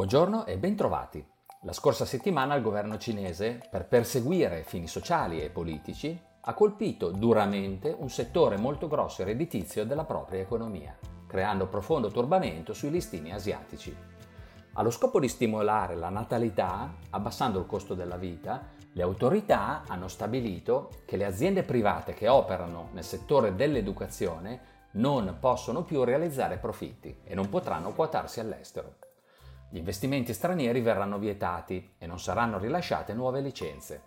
Buongiorno e bentrovati. La scorsa settimana il governo cinese, per perseguire fini sociali e politici, ha colpito duramente un settore molto grosso e redditizio della propria economia, creando profondo turbamento sui listini asiatici. Allo scopo di stimolare la natalità, abbassando il costo della vita, le autorità hanno stabilito che le aziende private che operano nel settore dell'educazione non possono più realizzare profitti e non potranno quotarsi all'estero. Gli investimenti stranieri verranno vietati e non saranno rilasciate nuove licenze.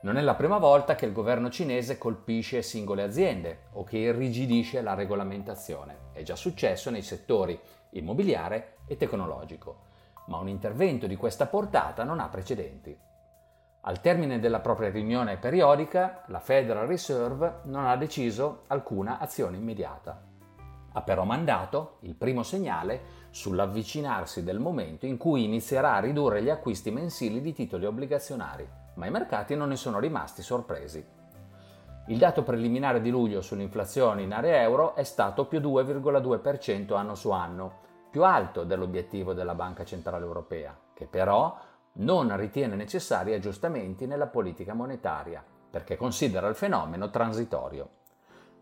Non è la prima volta che il governo cinese colpisce singole aziende o che irrigidisce la regolamentazione. È già successo nei settori immobiliare e tecnologico, ma un intervento di questa portata non ha precedenti. Al termine della propria riunione periodica, la Federal Reserve non ha deciso alcuna azione immediata. Ha però mandato il primo segnale sull'avvicinarsi del momento in cui inizierà a ridurre gli acquisti mensili di titoli obbligazionari, ma i mercati non ne sono rimasti sorpresi. Il dato preliminare di luglio sull'inflazione in area euro è stato più 2,2% anno su anno, più alto dell'obiettivo della Banca Centrale Europea, che però non ritiene necessari aggiustamenti nella politica monetaria, perché considera il fenomeno transitorio.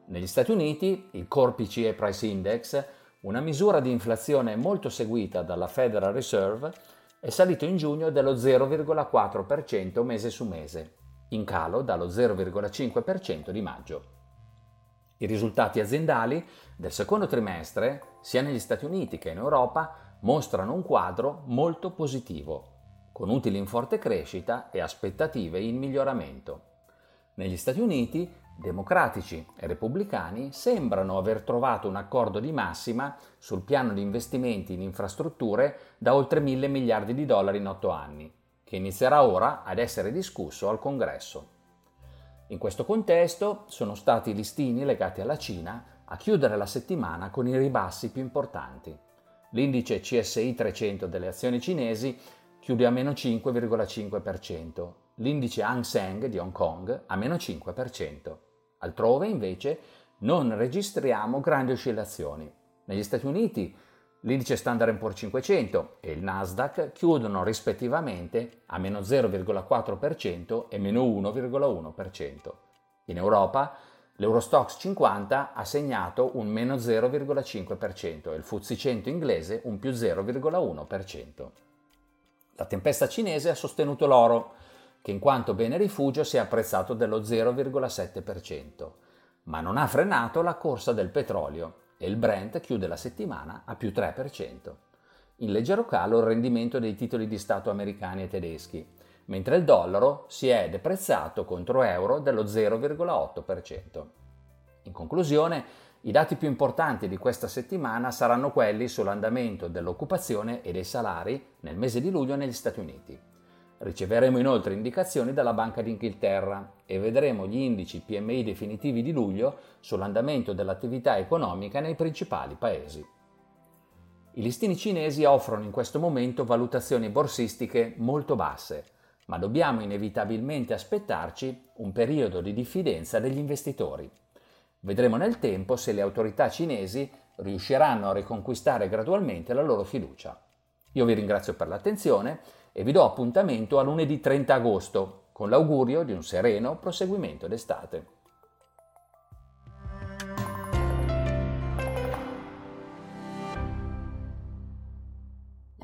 Negli Stati Uniti il Core PCE Price Index una misura di inflazione molto seguita dalla Federal Reserve è salito in giugno dello 0,4% mese su mese, in calo dallo 0,5% di maggio. I risultati aziendali del secondo trimestre, sia negli Stati Uniti che in Europa, mostrano un quadro molto positivo, con utili in forte crescita e aspettative in miglioramento. Negli Stati Uniti Democratici e repubblicani sembrano aver trovato un accordo di massima sul piano di investimenti in infrastrutture da oltre mille miliardi di dollari in otto anni, che inizierà ora ad essere discusso al Congresso. In questo contesto sono stati i listini legati alla Cina a chiudere la settimana con i ribassi più importanti. L'indice CSI 300 delle azioni cinesi chiude a meno 5,5%, l'indice Hang Seng di Hong Kong a meno 5%. Altrove invece non registriamo grandi oscillazioni. Negli Stati Uniti l'indice Standard Poor's 500 e il Nasdaq chiudono rispettivamente a meno 0,4% e meno 1,1%. In Europa l'Eurostox 50 ha segnato un meno 0,5% e il FTSE 100 inglese un più 0,1%. La tempesta cinese ha sostenuto l'oro, che in quanto bene rifugio si è apprezzato dello 0,7%, ma non ha frenato la corsa del petrolio e il Brent chiude la settimana a più 3%. In leggero calo il rendimento dei titoli di Stato americani e tedeschi, mentre il dollaro si è deprezzato contro euro dello 0,8%. In conclusione, i dati più importanti di questa settimana saranno quelli sull'andamento dell'occupazione e dei salari nel mese di luglio negli Stati Uniti. Riceveremo inoltre indicazioni dalla Banca d'Inghilterra e vedremo gli indici PMI definitivi di luglio sull'andamento dell'attività economica nei principali paesi. I listini cinesi offrono in questo momento valutazioni borsistiche molto basse, ma dobbiamo inevitabilmente aspettarci un periodo di diffidenza degli investitori. Vedremo nel tempo se le autorità cinesi riusciranno a riconquistare gradualmente la loro fiducia. Io vi ringrazio per l'attenzione e vi do appuntamento a lunedì 30 agosto con l'augurio di un sereno proseguimento d'estate.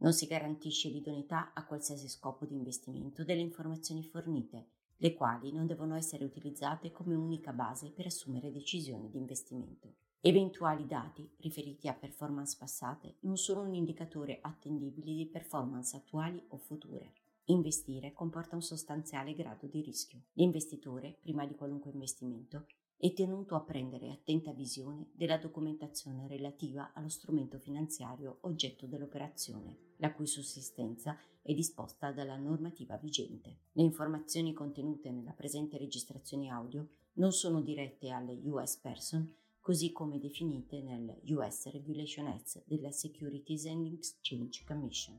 Non si garantisce l'idoneità a qualsiasi scopo di investimento delle informazioni fornite, le quali non devono essere utilizzate come unica base per assumere decisioni di investimento. Eventuali dati riferiti a performance passate non sono un indicatore attendibile di performance attuali o future. Investire comporta un sostanziale grado di rischio. L'investitore, prima di qualunque investimento, è tenuto a prendere attenta visione della documentazione relativa allo strumento finanziario oggetto dell'operazione, la cui sussistenza è disposta dalla normativa vigente. Le informazioni contenute nella presente registrazione audio non sono dirette alle US person, così come definite nel US Regulation Act della Securities and Exchange Commission.